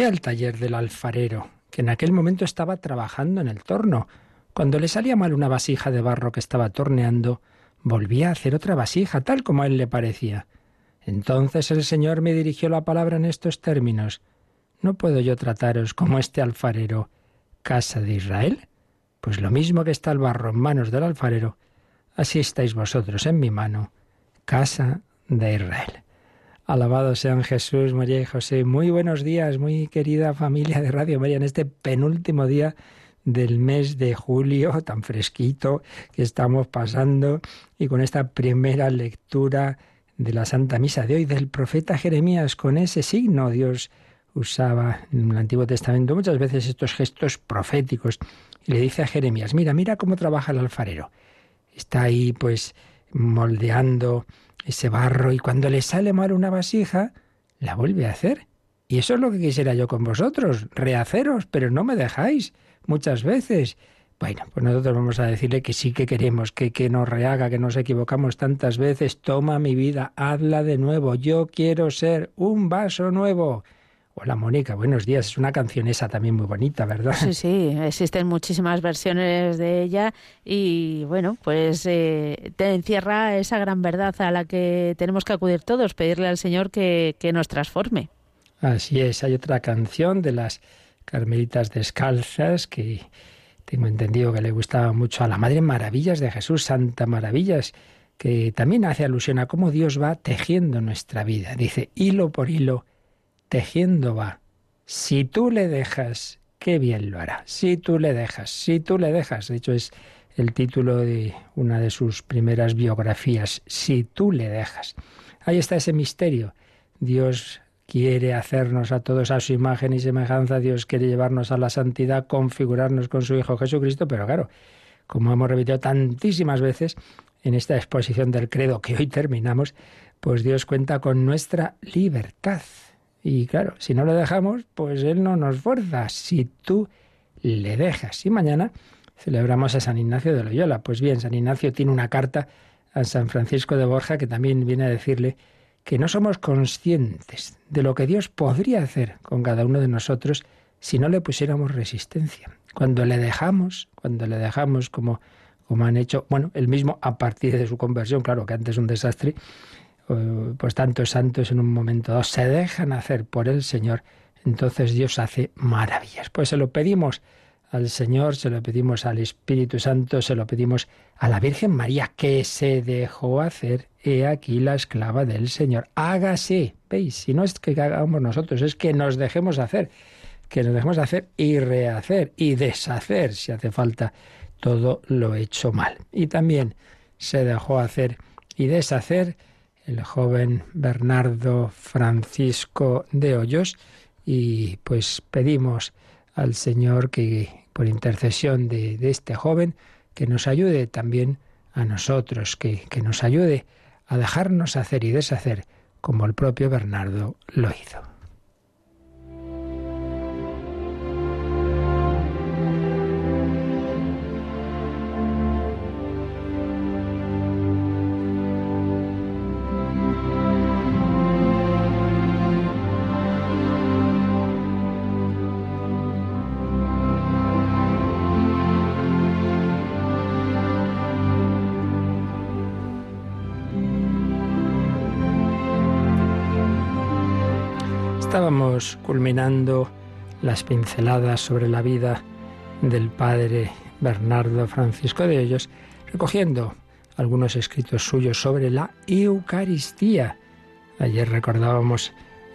Bajé al taller del alfarero, que en aquel momento estaba trabajando en el torno. Cuando le salía mal una vasija de barro que estaba torneando, volvía a hacer otra vasija, tal como a él le parecía. Entonces el Señor me dirigió la palabra en estos términos. ¿No puedo yo trataros como este alfarero, casa de Israel? Pues lo mismo que está el barro en manos del alfarero, así estáis vosotros en mi mano, casa de Israel. Alabado sean Jesús, María y José. Muy buenos días, muy querida familia de Radio María, en este penúltimo día del mes de julio, tan fresquito que estamos pasando, y con esta primera lectura de la Santa Misa de hoy del profeta Jeremías, con ese signo Dios usaba en el Antiguo Testamento muchas veces estos gestos proféticos. Y le dice a Jeremías, mira, mira cómo trabaja el alfarero. Está ahí pues moldeando ese barro y cuando le sale mal una vasija, la vuelve a hacer. Y eso es lo que quisiera yo con vosotros, rehaceros, pero no me dejáis muchas veces. Bueno, pues nosotros vamos a decirle que sí que queremos, que, que nos rehaga, que nos equivocamos tantas veces. Toma mi vida, hazla de nuevo. Yo quiero ser un vaso nuevo. Hola Mónica, buenos días. Es una canción esa también muy bonita, ¿verdad? Sí, sí, existen muchísimas versiones de ella y bueno, pues eh, te encierra esa gran verdad a la que tenemos que acudir todos, pedirle al Señor que, que nos transforme. Así es, hay otra canción de las Carmelitas Descalzas que tengo entendido que le gustaba mucho a la Madre Maravillas de Jesús, Santa Maravillas, que también hace alusión a cómo Dios va tejiendo nuestra vida. Dice, hilo por hilo tejiendo va. Si tú le dejas, qué bien lo hará. Si tú le dejas, si tú le dejas. De hecho, es el título de una de sus primeras biografías. Si tú le dejas. Ahí está ese misterio. Dios quiere hacernos a todos a su imagen y semejanza. Dios quiere llevarnos a la santidad, configurarnos con su Hijo Jesucristo. Pero claro, como hemos repetido tantísimas veces en esta exposición del credo que hoy terminamos, pues Dios cuenta con nuestra libertad. Y claro, si no le dejamos, pues Él no nos fuerza. Si tú le dejas. Y mañana celebramos a San Ignacio de Loyola. Pues bien, San Ignacio tiene una carta a San Francisco de Borja que también viene a decirle que no somos conscientes de lo que Dios podría hacer con cada uno de nosotros si no le pusiéramos resistencia. Cuando le dejamos, cuando le dejamos como, como han hecho, bueno, el mismo a partir de su conversión, claro que antes un desastre, pues tantos santos en un momento dado se dejan hacer por el Señor, entonces Dios hace maravillas. Pues se lo pedimos al Señor, se lo pedimos al Espíritu Santo, se lo pedimos a la Virgen María, que se dejó hacer. He aquí la esclava del Señor. Hágase. ¿Veis? Si no es que hagamos nosotros, es que nos dejemos hacer. Que nos dejemos hacer y rehacer y deshacer, si hace falta, todo lo hecho mal. Y también se dejó hacer y deshacer el joven Bernardo Francisco de Hoyos y pues pedimos al Señor que por intercesión de, este joven que nos ayude también a nosotros, que, que nos ayude a dejarnos hacer y deshacer como el propio Bernardo lo hizo. Culminando las pinceladas sobre la vida del padre Bernardo Francisco de Hoyos, recogiendo algunos escritos suyos sobre la Eucaristía. Ayer recordábamos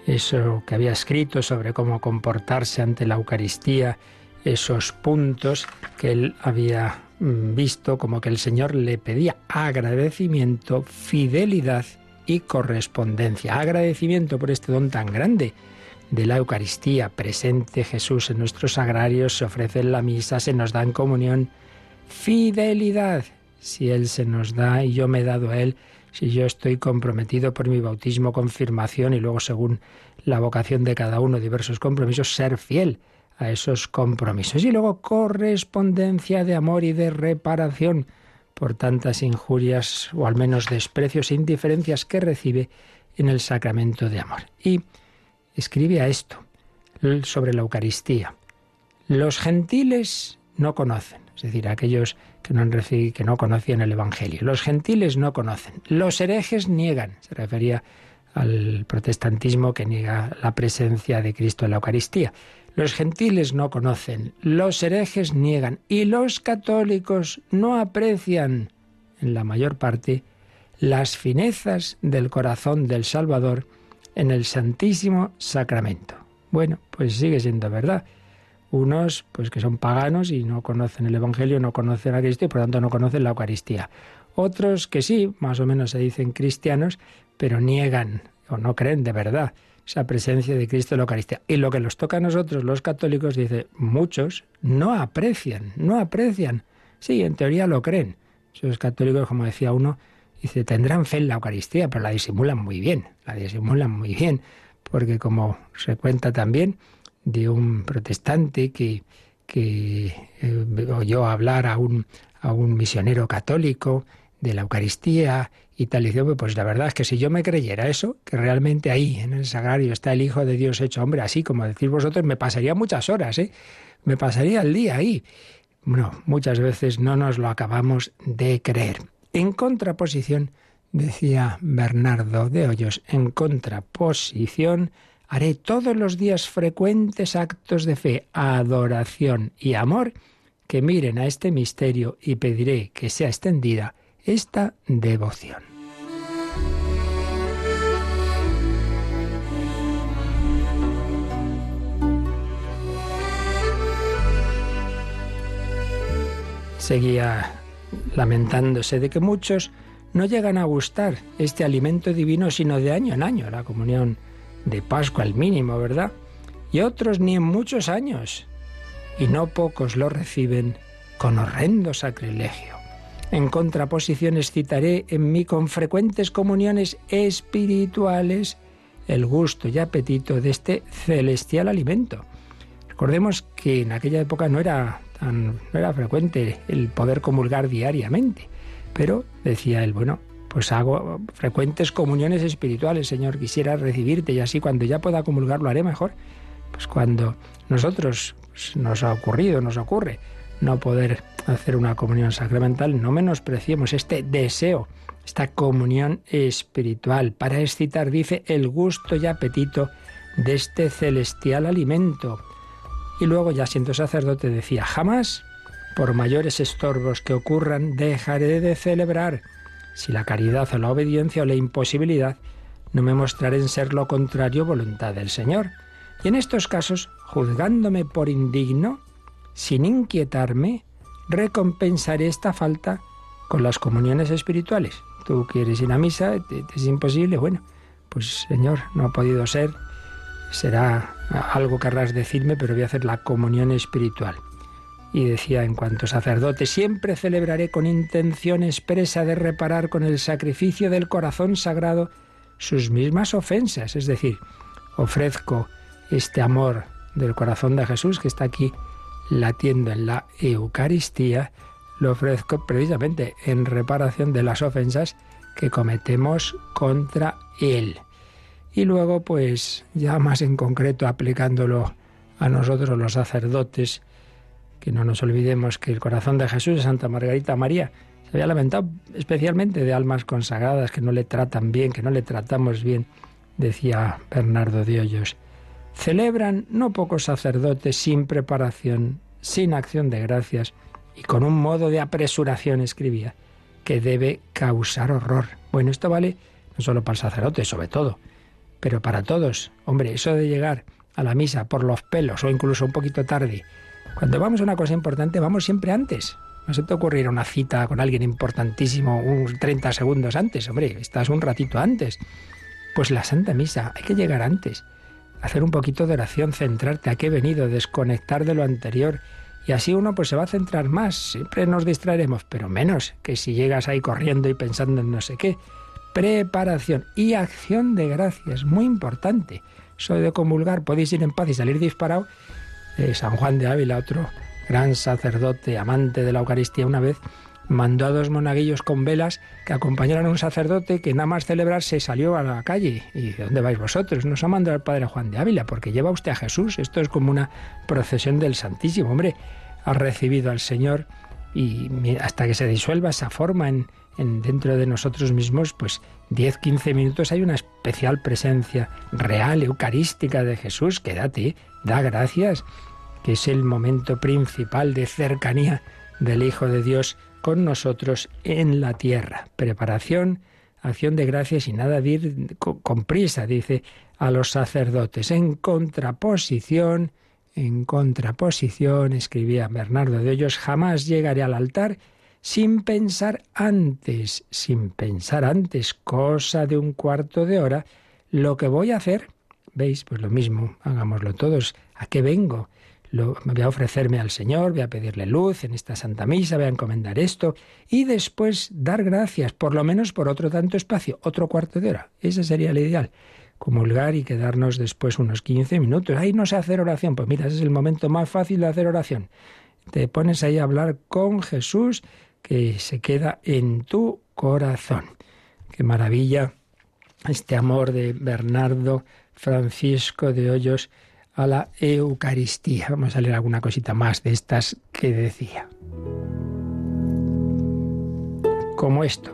eso que había escrito sobre cómo comportarse ante la Eucaristía, esos puntos que él había mm, visto como que el Señor le pedía agradecimiento, fidelidad y correspondencia. Agradecimiento por este don tan grande de la Eucaristía, presente Jesús en nuestros sagrarios, se ofrece en la misa, se nos da en comunión. Fidelidad, si Él se nos da y yo me he dado a Él, si yo estoy comprometido por mi bautismo, confirmación y luego según la vocación de cada uno, diversos compromisos, ser fiel a esos compromisos. Y luego correspondencia de amor y de reparación por tantas injurias o al menos desprecios e indiferencias que recibe en el sacramento de amor. Y escribe a esto sobre la Eucaristía. Los gentiles no conocen, es decir, aquellos que no, que no conocían el Evangelio. Los gentiles no conocen. Los herejes niegan. Se refería al protestantismo que niega la presencia de Cristo en la Eucaristía. Los gentiles no conocen, los herejes niegan y los católicos no aprecian, en la mayor parte, las finezas del corazón del Salvador en el Santísimo Sacramento. Bueno, pues sigue siendo verdad. Unos, pues que son paganos y no conocen el Evangelio, no conocen a Cristo y por tanto no conocen la Eucaristía. Otros que sí, más o menos se dicen cristianos, pero niegan o no creen de verdad esa presencia de Cristo en la Eucaristía. Y lo que nos toca a nosotros, los católicos, dice, muchos no aprecian, no aprecian. Sí, en teoría lo creen. Esos católicos, como decía uno, dice, tendrán fe en la Eucaristía, pero la disimulan muy bien, la disimulan muy bien, porque como se cuenta también de un protestante que, que eh, oyó hablar a un, a un misionero católico de la Eucaristía y tal. Y dice, pues la verdad es que si yo me creyera eso, que realmente ahí en el sagrario está el Hijo de Dios hecho hombre, así como decís vosotros, me pasaría muchas horas, ¿eh? Me pasaría el día ahí. Bueno, muchas veces no nos lo acabamos de creer. En contraposición, decía Bernardo de Hoyos, en contraposición, haré todos los días frecuentes actos de fe, adoración y amor que miren a este misterio y pediré que sea extendida esta devoción. Seguía lamentándose de que muchos no llegan a gustar este alimento divino sino de año en año, la comunión de Pascua al mínimo, ¿verdad? Y otros ni en muchos años, y no pocos lo reciben con horrendo sacrilegio. En contraposiciones citaré en mí con frecuentes comuniones espirituales el gusto y apetito de este celestial alimento. Recordemos que en aquella época no era tan no era frecuente el poder comulgar diariamente, pero decía él, bueno, pues hago frecuentes comuniones espirituales, Señor, quisiera recibirte y así cuando ya pueda comulgar lo haré mejor. Pues cuando nosotros pues, nos ha ocurrido, nos ocurre no poder hacer una comunión sacramental, no menospreciemos este deseo, esta comunión espiritual, para excitar, dice, el gusto y apetito de este celestial alimento. Y luego, ya siendo sacerdote, decía, jamás, por mayores estorbos que ocurran, dejaré de celebrar. Si la caridad o la obediencia o la imposibilidad no me mostraré en ser lo contrario voluntad del Señor. Y en estos casos, juzgándome por indigno, sin inquietarme, recompensaré esta falta con las comuniones espirituales. Tú quieres ir a misa, es imposible, bueno, pues Señor, no ha podido ser, será algo querrás decirme, pero voy a hacer la comunión espiritual. Y decía, en cuanto sacerdote, siempre celebraré con intención expresa de reparar con el sacrificio del corazón sagrado sus mismas ofensas, es decir, ofrezco este amor del corazón de Jesús que está aquí latiendo en la Eucaristía, lo ofrezco precisamente en reparación de las ofensas que cometemos contra Él. Y luego, pues, ya más en concreto, aplicándolo a nosotros los sacerdotes, que no nos olvidemos que el corazón de Jesús, Santa Margarita María, se había lamentado especialmente de almas consagradas que no le tratan bien, que no le tratamos bien, decía Bernardo de. Celebran no pocos sacerdotes sin preparación, sin acción de gracias y con un modo de apresuración, escribía, que debe causar horror. Bueno, esto vale no solo para el sacerdote, sobre todo, pero para todos. Hombre, eso de llegar a la misa por los pelos o incluso un poquito tarde, cuando vamos a una cosa importante vamos siempre antes. No se te ocurrir una cita con alguien importantísimo unos 30 segundos antes, hombre, estás un ratito antes. Pues la Santa Misa, hay que llegar antes, hacer un poquito de oración, centrarte a qué he venido, desconectar de lo anterior. Y así uno pues se va a centrar más, siempre nos distraeremos, pero menos que si llegas ahí corriendo y pensando en no sé qué. Preparación y acción de gracias, muy importante. Eso de comulgar, podéis ir en paz y salir disparado. Eh, San Juan de Ávila, otro gran sacerdote, amante de la Eucaristía, una vez mandó a dos monaguillos con velas que acompañaran a un sacerdote que nada más celebrarse salió a la calle. ¿Y dónde vais vosotros? Nos ha mandado el Padre Juan de Ávila, porque lleva usted a Jesús. Esto es como una procesión del Santísimo. Hombre, ha recibido al Señor y hasta que se disuelva esa forma en, en dentro de nosotros mismos, pues 10, 15 minutos hay una especial presencia real, eucarística de Jesús. Quédate, da gracias que es el momento principal de cercanía del Hijo de Dios con nosotros en la tierra. Preparación, acción de gracias y nada de ir con prisa, dice a los sacerdotes. En contraposición, en contraposición, escribía Bernardo de Hoyos, jamás llegaré al altar sin pensar antes, sin pensar antes, cosa de un cuarto de hora, lo que voy a hacer. ¿Veis? Pues lo mismo, hagámoslo todos. ¿A qué vengo? voy a ofrecerme al Señor, voy a pedirle luz en esta Santa Misa, voy a encomendar esto y después dar gracias, por lo menos por otro tanto espacio, otro cuarto de hora. Ese sería el ideal. Comulgar y quedarnos después unos 15 minutos. Ahí no sé hacer oración. Pues mira, ese es el momento más fácil de hacer oración. Te pones ahí a hablar con Jesús que se queda en tu corazón. Qué maravilla este amor de Bernardo Francisco de Hoyos a la Eucaristía. Vamos a leer alguna cosita más de estas que decía. Como esto.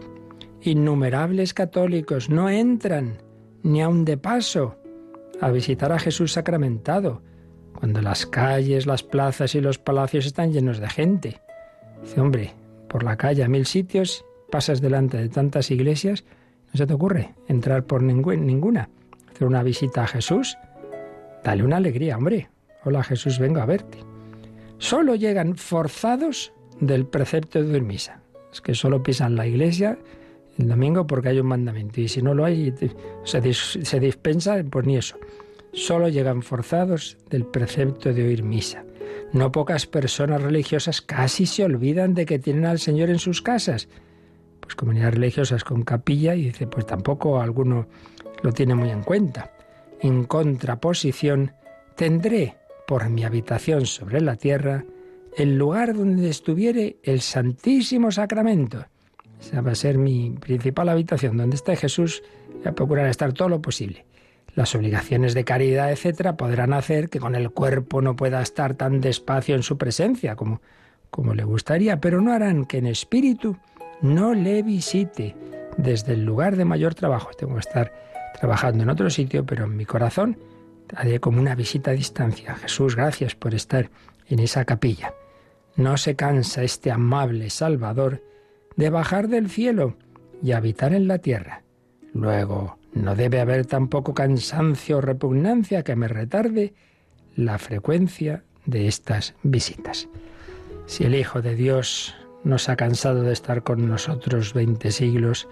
Innumerables católicos no entran ni aun de paso a visitar a Jesús sacramentado, cuando las calles, las plazas y los palacios están llenos de gente. Dice, hombre, por la calle a mil sitios, pasas delante de tantas iglesias, no se te ocurre entrar por ninguna, hacer una visita a Jesús Dale una alegría, hombre. Hola Jesús, vengo a verte. Solo llegan forzados del precepto de misa. Es que solo pisan la iglesia el domingo porque hay un mandamiento. Y si no lo hay, se, se dispensa, pues ni eso. Solo llegan forzados del precepto de oír misa. No pocas personas religiosas casi se olvidan de que tienen al Señor en sus casas. Pues comunidades religiosas con capilla y dice, pues tampoco alguno lo tiene muy en cuenta. En contraposición, tendré por mi habitación sobre la tierra el lugar donde estuviere el Santísimo Sacramento. Esa va a ser mi principal habitación, donde esté Jesús, voy a procurar estar todo lo posible. Las obligaciones de caridad, etcétera, podrán hacer que con el cuerpo no pueda estar tan despacio en su presencia como, como le gustaría, pero no harán que en espíritu no le visite desde el lugar de mayor trabajo. Tengo que estar trabajando en otro sitio, pero en mi corazón haré como una visita a distancia. Jesús, gracias por estar en esa capilla. No se cansa este amable Salvador de bajar del cielo y habitar en la tierra. Luego, no debe haber tampoco cansancio o repugnancia que me retarde la frecuencia de estas visitas. Si el Hijo de Dios nos ha cansado de estar con nosotros veinte siglos,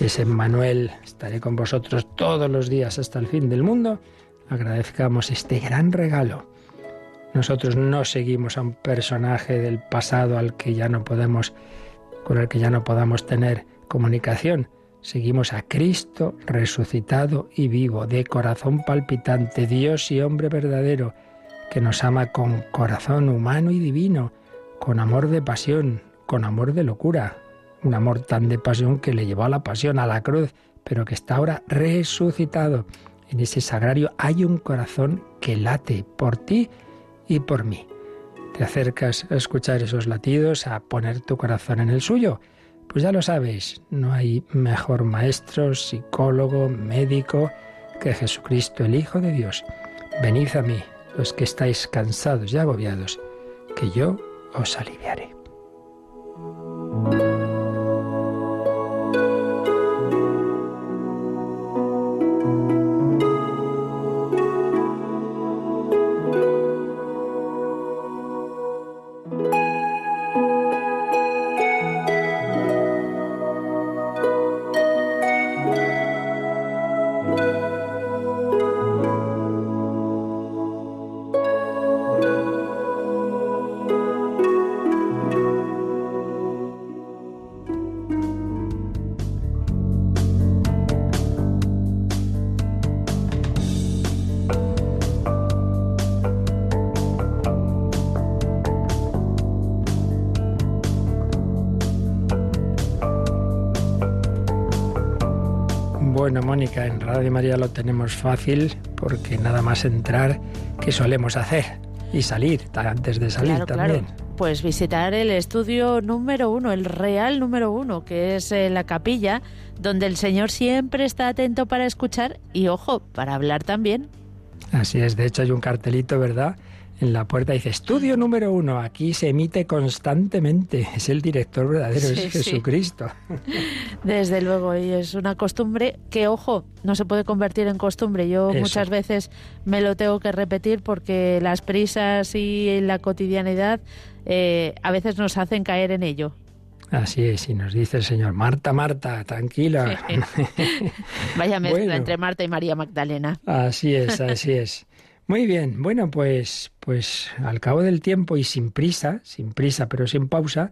es Emmanuel, estaré con vosotros todos los días hasta el fin del mundo, agradezcamos este gran regalo. Nosotros no seguimos a un personaje del pasado al que ya no podemos con el que ya no podamos tener comunicación. Seguimos a Cristo resucitado y vivo, de corazón palpitante, Dios y hombre verdadero, que nos ama con corazón humano y divino, con amor de pasión, con amor de locura, un amor tan de pasión que le llevó a la pasión, a la cruz, pero que está ahora resucitado. En ese sagrario hay un corazón que late por ti y por mí. Te acercas a escuchar esos latidos, a poner tu corazón en el suyo. Pues ya lo sabes, no hay mejor maestro, psicólogo, médico que Jesucristo, el Hijo de Dios. Venid a mí, los que estáis cansados y agobiados, que yo os aliviaré. Radio María lo tenemos fácil porque nada más entrar, ¿qué solemos hacer? Y salir, antes de salir también. Pues visitar el estudio número uno, el real número uno, que es eh, la capilla, donde el Señor siempre está atento para escuchar y, ojo, para hablar también. Así es, de hecho hay un cartelito, ¿verdad? En la puerta dice, estudio número uno, aquí se emite constantemente, es el director verdadero, es Jesucristo. Desde luego, y es una costumbre que, ojo, no se puede convertir en costumbre. Yo muchas veces me lo tengo que repetir porque las prisas y la cotidianidad eh, a veces nos hacen caer en ello. Así es, y nos dice el Señor, Marta, Marta, tranquila. Vaya mezcla entre Marta y María Magdalena. Así es, así es. Muy bien, bueno, pues, pues al cabo del tiempo y sin prisa, sin prisa pero sin pausa,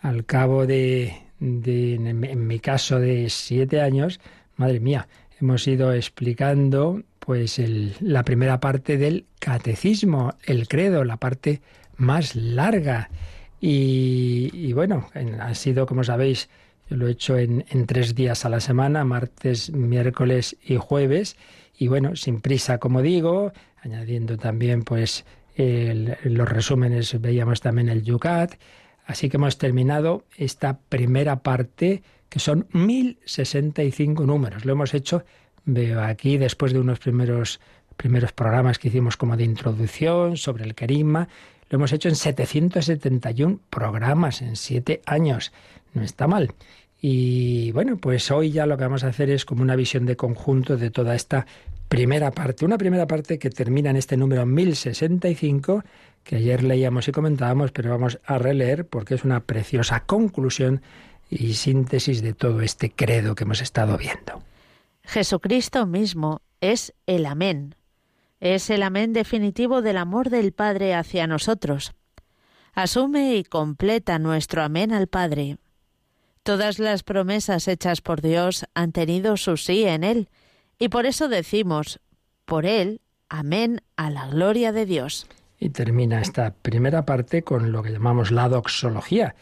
al cabo de, en, mi caso de siete años, madre mía, hemos ido explicando pues la primera parte del catecismo, el credo, la parte más larga. Y, bueno, ha sido, como sabéis, yo lo he hecho en, en tres días a la semana, martes, miércoles y jueves. Y bueno, sin prisa, como digo, añadiendo también pues los resúmenes, veíamos también el Yucat. Así que hemos terminado esta primera parte, que son 1065 números. Lo hemos hecho, veo aquí, después de unos primeros, primeros programas que hicimos como de introducción sobre el Kerigma, lo hemos hecho en 771 programas en siete años. No está mal. Y bueno, pues hoy ya lo que vamos a hacer es como una visión de conjunto de toda esta primera parte. Una primera parte que termina en este número 1065, que ayer leíamos y comentábamos, pero vamos a releer porque es una preciosa conclusión y síntesis de todo este credo que hemos estado viendo. Jesucristo mismo es el amén. Es el amén definitivo del amor del Padre hacia nosotros. Asume y completa nuestro amén al Padre. Todas las promesas hechas por Dios han tenido su sí en Él, y por eso decimos, por Él, amén a la gloria de Dios. Y termina esta primera parte con lo que llamamos la doxología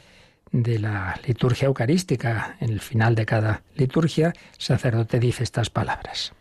de la liturgia eucarística. En el final de cada liturgia, el sacerdote dice estas palabras.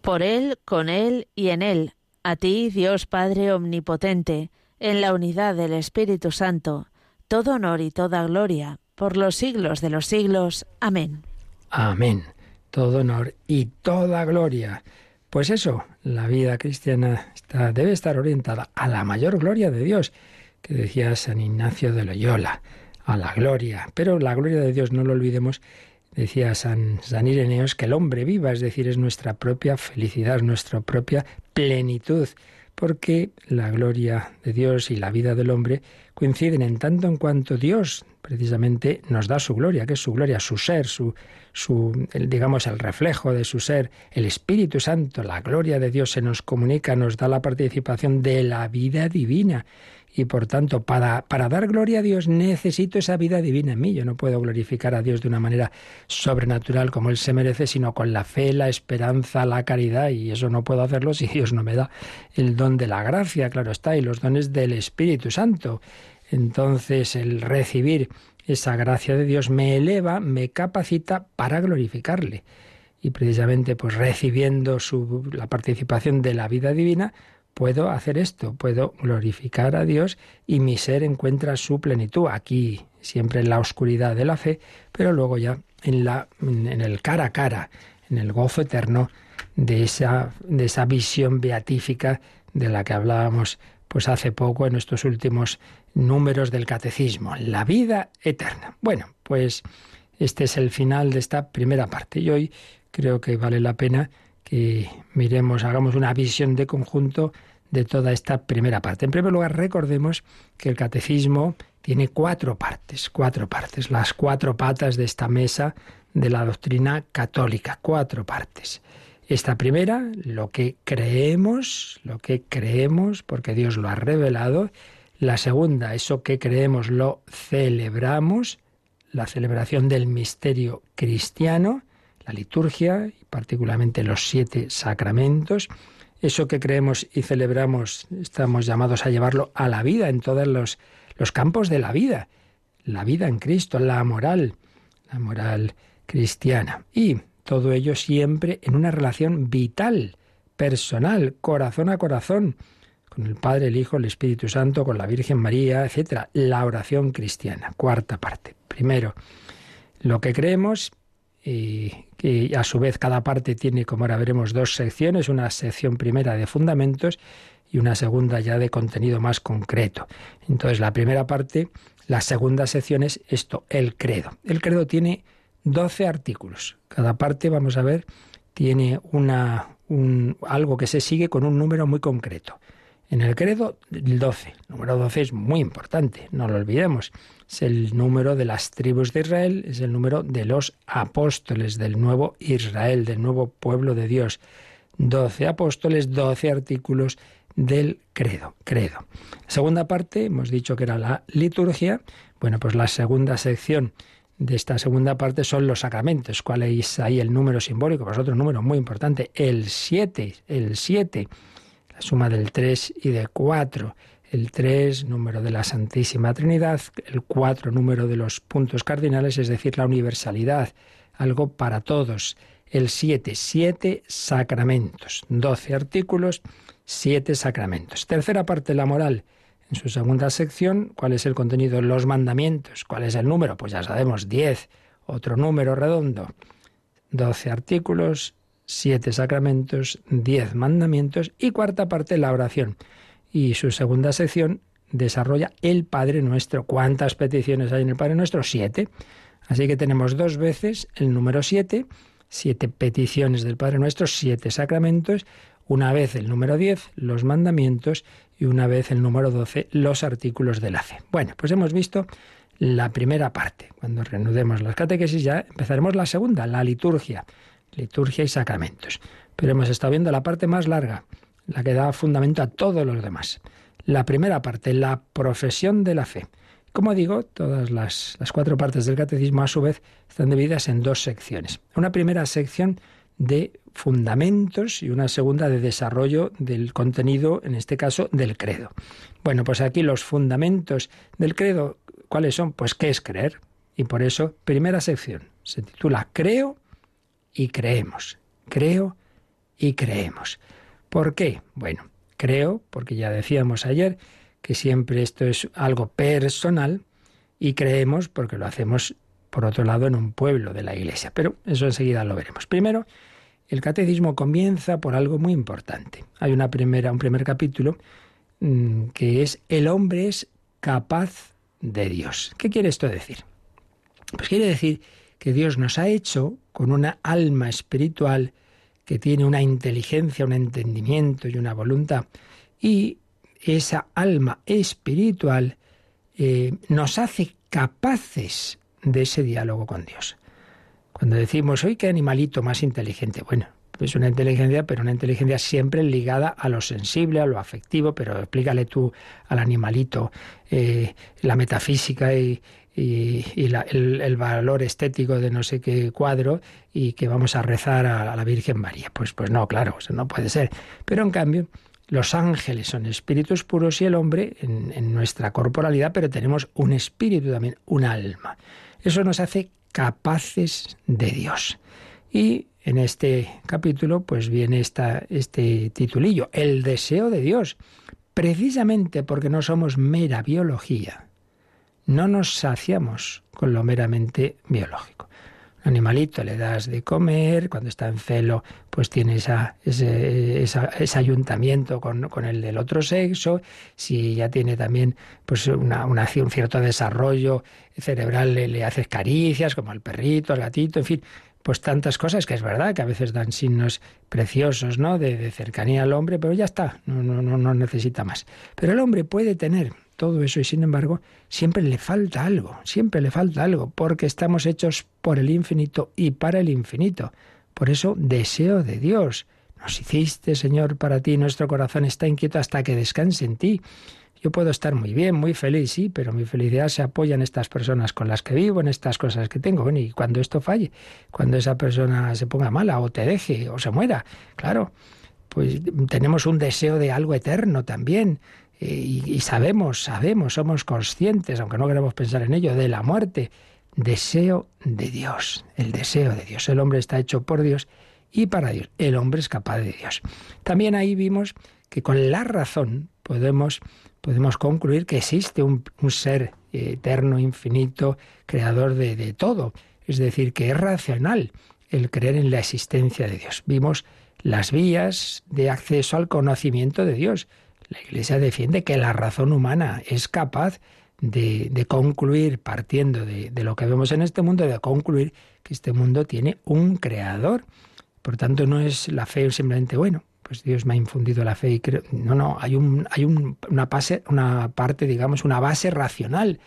Por Él, con Él y en Él, a ti, Dios Padre Omnipotente, en la unidad del Espíritu Santo, todo honor y toda gloria, por los siglos de los siglos. Amén. Amén todo honor y toda gloria. Pues eso, la vida cristiana debe estar orientada a la mayor gloria de Dios, que decía San Ignacio de Loyola, a la gloria. Pero la gloria de Dios, no lo olvidemos, decía San, San Ireneos, que el hombre viva, es decir, es nuestra propia felicidad, nuestra propia plenitud, porque la gloria de Dios y la vida del hombre coinciden en tanto en cuanto Dios precisamente nos da su gloria, que es su gloria, su ser, su, su digamos el reflejo de su ser, el Espíritu Santo, la gloria de Dios se nos comunica, nos da la participación de la vida divina. Y por tanto, para, para dar gloria a Dios necesito esa vida divina en mí. Yo no puedo glorificar a Dios de una manera sobrenatural como Él se merece, sino con la fe, la esperanza, la caridad. Y eso no puedo hacerlo si Dios no me da el don de la gracia, claro está, y los dones del Espíritu Santo. Entonces el recibir esa gracia de Dios me eleva, me capacita para glorificarle. Y precisamente pues recibiendo su, la participación de la vida divina, puedo hacer esto, puedo glorificar a Dios y mi ser encuentra su plenitud aquí, siempre en la oscuridad de la fe, pero luego ya en, la, en el cara a cara, en el gozo eterno de esa, de esa visión beatífica de la que hablábamos pues hace poco en estos últimos números del catecismo, la vida eterna. Bueno, pues este es el final de esta primera parte y hoy creo que vale la pena que miremos, hagamos una visión de conjunto de toda esta primera parte. En primer lugar, recordemos que el catecismo tiene cuatro partes, cuatro partes, las cuatro patas de esta mesa de la doctrina católica, cuatro partes. Esta primera, lo que creemos, lo que creemos, porque Dios lo ha revelado. La segunda, eso que creemos lo celebramos, la celebración del misterio cristiano, la liturgia y particularmente los siete sacramentos. Eso que creemos y celebramos estamos llamados a llevarlo a la vida en todos los, los campos de la vida. La vida en Cristo, la moral, la moral cristiana. Y todo ello siempre en una relación vital, personal, corazón a corazón, con el Padre, el Hijo, el Espíritu Santo, con la Virgen María, etc. La oración cristiana, cuarta parte. Primero, lo que creemos y que a su vez cada parte tiene, como ahora veremos, dos secciones, una sección primera de fundamentos y una segunda ya de contenido más concreto. Entonces, la primera parte, la segunda sección es esto, el credo. El credo tiene 12 artículos. Cada parte, vamos a ver, tiene una, un, algo que se sigue con un número muy concreto. En el credo, el 12. El número 12 es muy importante, no lo olvidemos. Es el número de las tribus de Israel, es el número de los apóstoles del nuevo Israel, del nuevo pueblo de Dios. 12 apóstoles, 12 artículos del credo. Credo. Segunda parte, hemos dicho que era la liturgia. Bueno, pues la segunda sección de esta segunda parte son los sacramentos. ¿Cuál es ahí el número simbólico? Pues otro número muy importante, el 7. El 7 la suma del 3 y de 4. El 3, número de la Santísima Trinidad, el 4, número de los puntos cardinales, es decir, la universalidad, algo para todos. El 7, 7 sacramentos, 12 artículos, 7 sacramentos. Tercera parte, la moral. En su segunda sección, ¿cuál es el contenido? Los mandamientos. ¿Cuál es el número? Pues ya sabemos, 10. Otro número redondo. 12 artículos, siete sacramentos, diez mandamientos y cuarta parte la oración. Y su segunda sección desarrolla el Padre Nuestro. ¿Cuántas peticiones hay en el Padre Nuestro? Siete. Así que tenemos dos veces el número siete, siete peticiones del Padre Nuestro, siete sacramentos, una vez el número diez, los mandamientos, y una vez el número doce, los artículos de la. Bueno, pues hemos visto la primera parte. Cuando reanudemos las catequesis ya empezaremos la segunda, la liturgia liturgia y sacramentos. Pero hemos estado viendo la parte más larga, la que da fundamento a todos los demás. La primera parte, la profesión de la fe. Como digo, todas las, las cuatro partes del catecismo a su vez están divididas en dos secciones. Una primera sección de fundamentos y una segunda de desarrollo del contenido, en este caso, del credo. Bueno, pues aquí los fundamentos del credo, ¿cuáles son? Pues qué es creer. Y por eso, primera sección, se titula Creo y creemos. Creo y creemos. ¿Por qué? Bueno, creo, porque ya decíamos ayer que siempre esto es algo personal y creemos porque lo hacemos, por otro lado, en un pueblo de la Iglesia. Pero eso enseguida lo veremos. Primero, el catecismo comienza por algo muy importante. Hay una primera, un primer capítulo mm, que es El hombre es capaz de Dios. ¿Qué quiere esto decir? Pues quiere decir que Dios nos ha hecho con una alma espiritual que tiene una inteligencia, un entendimiento y una voluntad. Y esa alma espiritual eh, nos hace capaces de ese diálogo con Dios. Cuando decimos, hoy qué animalito más inteligente, bueno, es una inteligencia, pero una inteligencia siempre ligada a lo sensible, a lo afectivo, pero explícale tú al animalito eh, la metafísica y, y, el, valor estético de no sé qué cuadro y que vamos a rezar a, la Virgen María. Pues, pues no, claro, eso no puede ser. Pero en cambio, los ángeles son espíritus puros y el hombre en, nuestra corporalidad, pero tenemos un espíritu también, un alma. Eso nos hace capaces de Dios. Y en este capítulo, pues viene esta, este titulillo, el deseo de Dios, precisamente porque no somos mera biología, no nos saciamos con lo meramente biológico. Un animalito le das de comer, cuando está en celo, pues tiene esa, ese, ayuntamiento con, el del otro sexo. Si ya tiene también pues una, un cierto desarrollo cerebral, le, haces caricias, como al perrito, al gatito, en fin, pues tantas cosas que es verdad que a veces dan signos preciosos, ¿no? De, de, cercanía al hombre, pero ya está, no, no, no necesita más. Pero el hombre puede tener todo eso y sin embargo siempre le falta algo, siempre le falta algo, porque estamos hechos por el infinito y para el infinito. Por eso deseo de Dios. Nos hiciste, Señor, para ti, nuestro corazón está inquieto hasta que descanse en ti. Yo puedo estar muy bien, muy feliz, sí, pero mi felicidad se apoya en estas personas con las que vivo, en estas cosas que tengo. Bueno, y cuando esto falle, cuando esa persona se ponga mala o te deje o se muera, claro, pues tenemos un deseo de algo eterno también y, sabemos, sabemos, somos conscientes, aunque no queremos pensar en ello, de la muerte. deseo de Dios, el deseo de Dios. El hombre está hecho por Dios y para Dios. El hombre es capaz de Dios. También ahí vimos que con la razón podemos, podemos concluir que existe un, ser eterno, infinito, creador de, de todo. Es decir, que es racional el creer en la existencia de Dios. Vimos las vías de acceso al conocimiento de Dios. La Iglesia defiende que la razón humana es capaz de, concluir, partiendo de, de, lo que vemos en este mundo, de concluir que este mundo tiene un creador. Por tanto, no es la fe simplemente, bueno, pues Dios me ha infundido la fe y creo. No, no, hay, un, hay un, una, base, una parte, digamos, una base racional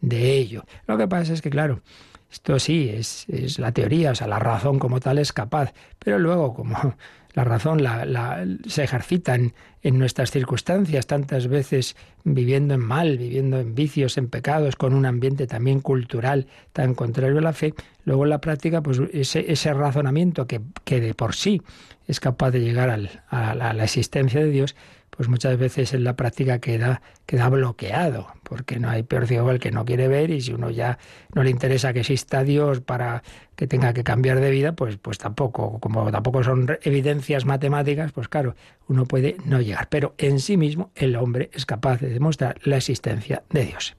de ello. Lo que pasa es que, claro, esto sí, es, es la teoría, o sea, la razón como tal es capaz, pero luego, como la razón la, se ejercita en, nuestras circunstancias, tantas veces viviendo en mal, viviendo en vicios, en pecados, con un ambiente también cultural tan contrario a la fe, luego en la práctica, pues ese, razonamiento que, que, de por sí es capaz de llegar a la existencia de Dios, pues muchas veces en la práctica queda, queda bloqueado, porque no hay peor ciego el que no quiere ver y si uno ya no le interesa que exista Dios para que tenga que cambiar de vida, pues, pues tampoco, como tampoco son evidencias matemáticas, pues claro, uno puede no llegar. Pero en sí mismo el hombre es capaz de demostrar la existencia de Dios.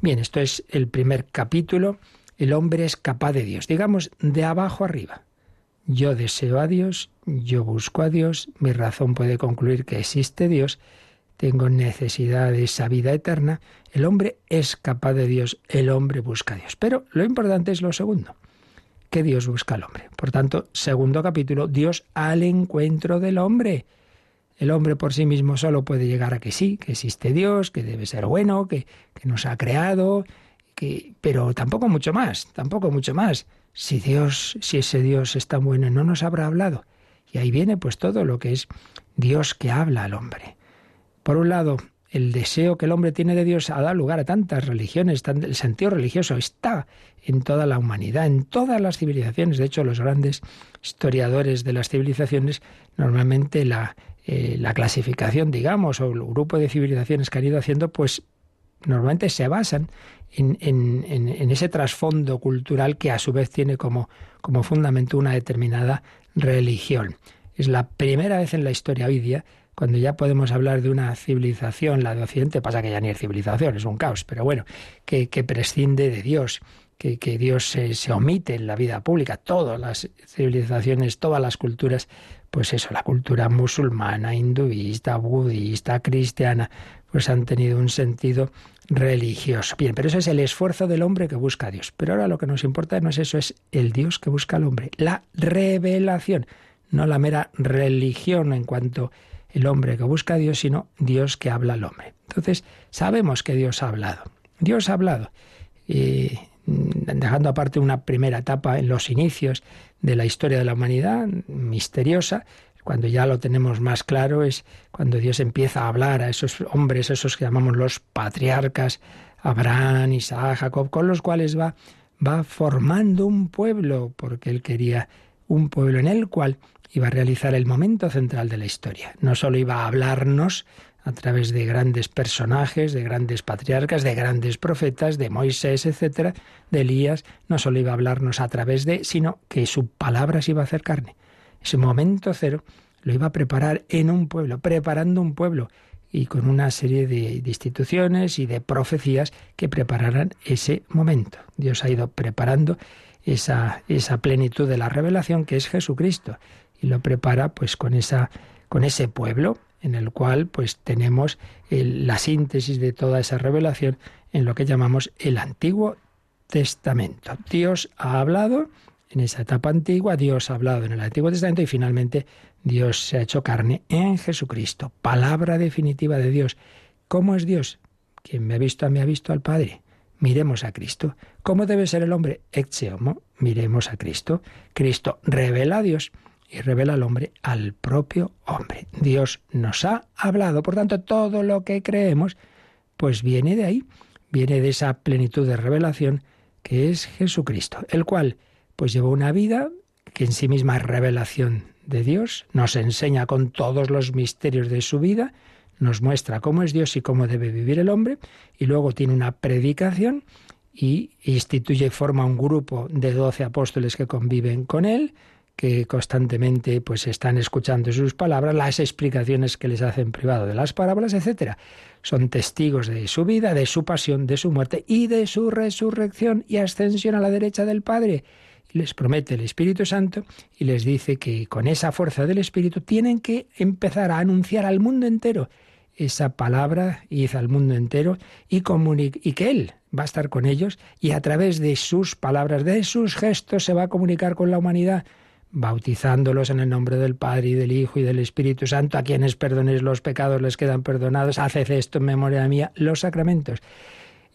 Bien, esto es el primer capítulo. El hombre es capaz de Dios, digamos, de abajo arriba. Yo deseo a Dios, yo busco a Dios, mi razón puede concluir que existe Dios, tengo necesidad de esa vida eterna. El hombre es capaz de Dios, el hombre busca a Dios. Pero lo importante es lo segundo, que Dios busca al hombre. Por tanto, segundo capítulo, Dios al encuentro del hombre. El hombre por sí mismo solo puede llegar a que sí, que existe Dios, que debe ser bueno, que, que nos ha creado, que, pero tampoco mucho más, tampoco mucho más. Si Dios, si ese Dios es tan bueno, no nos habrá hablado. Y ahí viene pues todo lo que es Dios que habla al hombre. Por un lado, el deseo que el hombre tiene de Dios ha dado lugar a tantas religiones, el sentido religioso está en toda la humanidad, en todas las civilizaciones. De hecho, los grandes historiadores de las civilizaciones, normalmente la, eh, la clasificación, digamos, o el grupo de civilizaciones que han ido haciendo, pues normalmente se basan en, en, ese trasfondo cultural que a su vez tiene como, como fundamento una determinada religión. Es la primera vez en la historia hoy día cuando ya podemos hablar de una civilización, la de Occidente, pasa que ya ni es civilización, es un caos, pero bueno, que, prescinde de Dios, que, que Dios se, se, omite en la vida pública. Todas las civilizaciones, todas las culturas, pues eso, la cultura musulmana, hinduista, budista, cristiana, pues han tenido un sentido religioso. Bien, pero eso es el esfuerzo del hombre que busca a Dios. Pero ahora lo que nos importa no es eso, es el Dios que busca al hombre, la revelación, no la mera religión en cuanto el hombre que busca a Dios, sino Dios que habla al hombre. Entonces, sabemos que Dios ha hablado. Dios ha hablado. Y mm, dejando aparte una primera etapa en los inicios de la historia de la humanidad, misteriosa, cuando ya lo tenemos más claro es cuando Dios empieza a hablar a esos hombres, esos que llamamos los patriarcas, Abraham, Isaac, Jacob, con los cuales va, va formando un pueblo, porque él quería un pueblo en el cual iba a realizar el momento central de la historia. No solo iba a hablarnos a través de grandes personajes, de grandes patriarcas, de grandes profetas, de Moisés, etcétera, de Elías, no solo iba a hablarnos a través de, sino que su palabra se iba a hacer carne. Ese momento cero lo iba a preparar en un pueblo, preparando un pueblo y con una serie de, instituciones y de profecías que prepararan ese momento. Dios ha ido preparando esa, esa plenitud de la revelación que es Jesucristo y lo prepara pues con esa con ese pueblo en el cual pues tenemos la síntesis de toda esa revelación en lo que llamamos el Antiguo Testamento. Dios ha hablado en esa etapa antigua, Dios ha hablado en el Antiguo Testamento y finalmente Dios se ha hecho carne en Jesucristo, palabra definitiva de Dios. ¿Cómo es Dios? Quien me ha visto a mí ha visto al Padre. Miremos a Cristo. ¿Cómo debe ser el hombre? Ex homo. Miremos a Cristo. Cristo revela a Dios y revela al hombre al propio hombre. Dios nos ha hablado, por tanto, todo lo que creemos, pues viene de ahí, viene de esa plenitud de revelación que es Jesucristo, el cual pues llevó una vida que en sí misma es revelación de Dios, nos enseña con todos los misterios de su vida, nos muestra cómo es Dios y cómo debe vivir el hombre, y luego tiene una predicación y instituye y forma un grupo de doce apóstoles que conviven con él, que constantemente pues están escuchando sus palabras, las explicaciones que les hace en privado de las parábolas, etcétera. Son testigos de su vida, de su pasión, de su muerte y de su resurrección y ascensión a la derecha del Padre. Les promete el Espíritu Santo y les dice que con esa fuerza del Espíritu tienen que empezar a anunciar al mundo entero esa palabra, hizo al mundo entero y, y que Él va a estar con ellos y a través de sus palabras, de sus gestos, se va a comunicar con la humanidad bautizándolos en el nombre del Padre y del Hijo y del Espíritu Santo, a quienes perdonéis los pecados les quedan perdonados, haced esto en memoria mía, los sacramentos.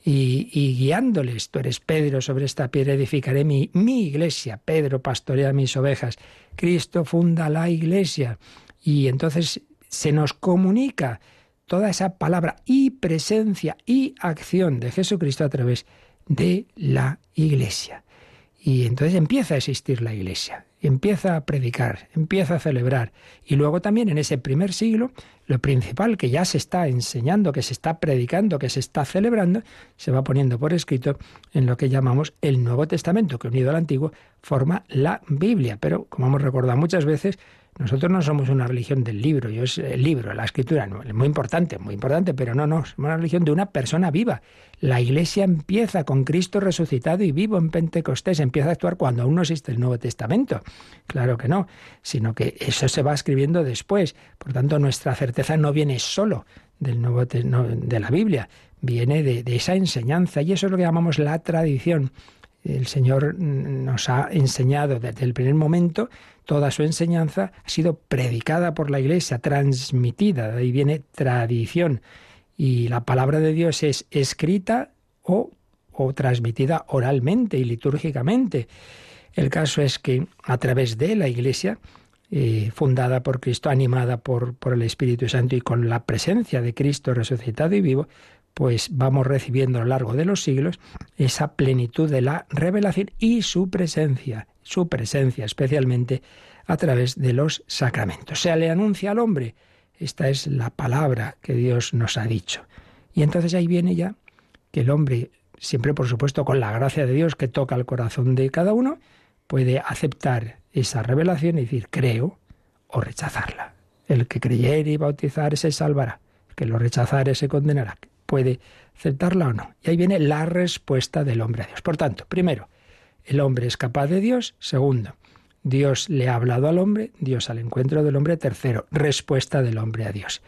Y, guiándoles, tú eres Pedro, sobre esta piedra edificaré mi, mi iglesia, Pedro pastorea mis ovejas, Cristo funda la iglesia. Y entonces se nos comunica toda esa palabra y presencia y acción de Jesucristo a través de la iglesia. Y entonces empieza a existir la iglesia empieza a predicar, empieza a celebrar. Y luego también en ese primer siglo, lo principal que ya se está enseñando, que se está predicando, que se está celebrando, se va poniendo por escrito en lo que llamamos el Nuevo Testamento, que unido al Antiguo forma la Biblia. Pero, como hemos recordado muchas veces, nosotros no somos una religión del libro, yo es el libro, la escritura, es muy importante, muy importante, pero no, no, somos una religión de una persona viva. La iglesia empieza con Cristo resucitado y vivo en Pentecostés, empieza a actuar cuando aún no existe el Nuevo Testamento. Claro que no, sino que eso se va escribiendo después. Por tanto, nuestra certeza no viene solo del Nuevo de la Biblia, viene de esa enseñanza y eso es lo que llamamos la tradición el Señor nos ha enseñado desde el primer momento, toda su enseñanza ha sido predicada por la Iglesia, transmitida, de ahí viene tradición. Y la palabra de Dios es escrita o, o transmitida oralmente y litúrgicamente. El caso es que a través de la Iglesia, eh, fundada por Cristo, animada por, por el Espíritu Santo y con la presencia de Cristo resucitado y vivo, pues vamos recibiendo a lo largo de los siglos esa plenitud de la revelación y su presencia, su presencia especialmente a través de los sacramentos. Se le anuncia al hombre, esta es la palabra que Dios nos ha dicho. Y entonces ahí viene ya que el hombre, siempre por supuesto con la gracia de Dios que toca el corazón de cada uno, puede aceptar esa revelación y decir creo o rechazarla. El que creyere y bautizar se salvará, el que lo rechazare se condenará puede aceptarla o no. Y ahí viene la respuesta del hombre a Dios. Por tanto, primero, el hombre es capaz de Dios. Segundo, Dios le ha hablado al hombre, Dios al encuentro del hombre. Tercero, respuesta del hombre a Dios.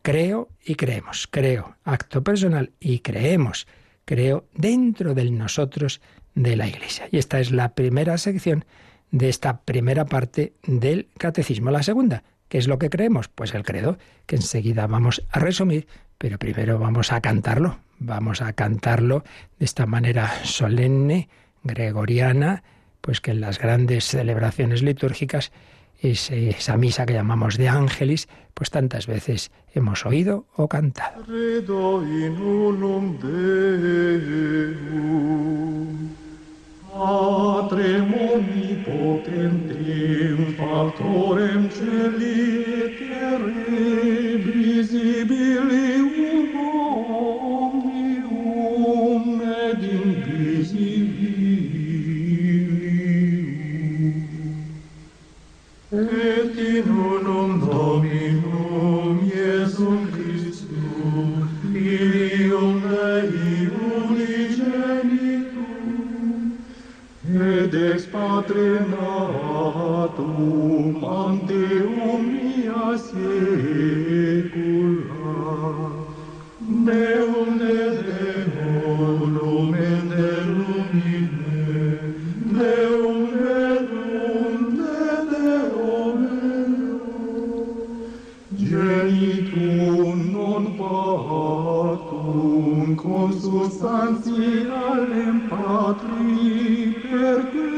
Creo y creemos. Creo, acto personal y creemos. Creo dentro de nosotros de la Iglesia. Y esta es la primera sección de esta primera parte del catecismo. La segunda, ¿qué es lo que creemos? Pues el credo, que enseguida vamos a resumir pero primero vamos a cantarlo, vamos a cantarlo de esta manera solemne, gregoriana, pues que en las grandes celebraciones litúrgicas es esa misa que llamamos de ángelis, pues tantas veces hemos oído o cantado. Patrem omnipotentem, factorem celi et terre, visibile uno omnium ed invisibilium. Et in Patrem natum anteum mia saecula Deum de Deum lumen de lumine Deum verum de Deum Genitum non patum consustantialem Patri per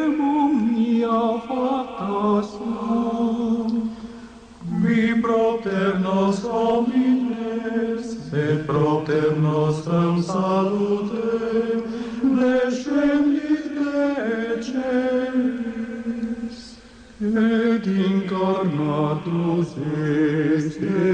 Pater nostrum salutem, descendit de celis, et incarnatus est.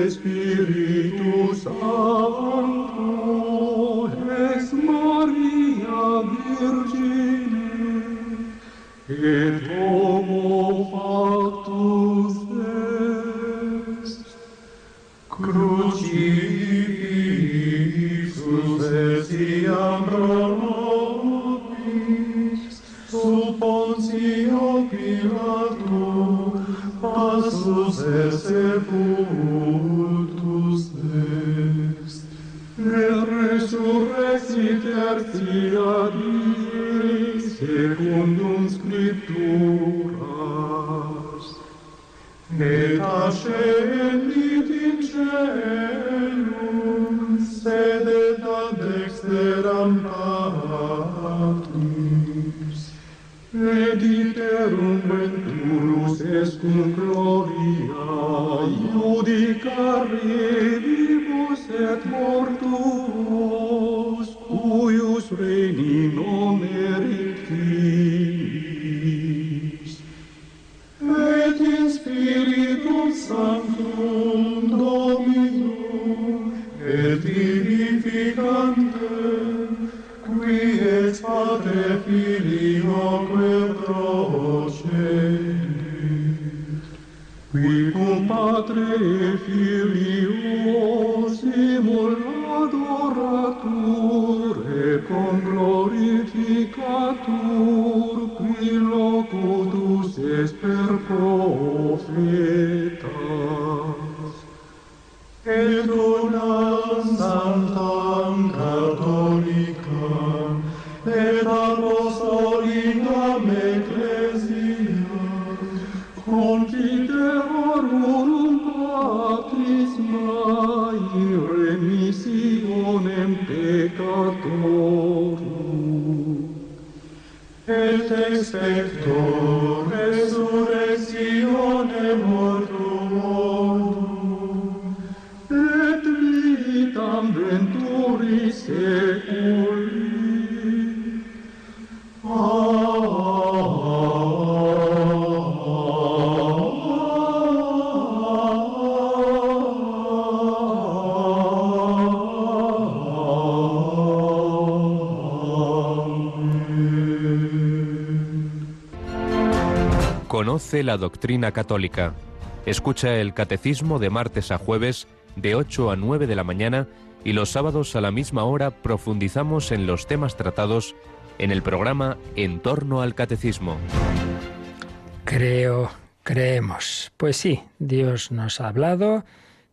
Conoce católica. Escucha el catecismo de martes a jueves de 8 a 9 de la mañana y los sábados a la misma hora profundizamos en los temas tratados en el programa En torno al catecismo. Creo, creemos. Pues sí, Dios nos ha hablado,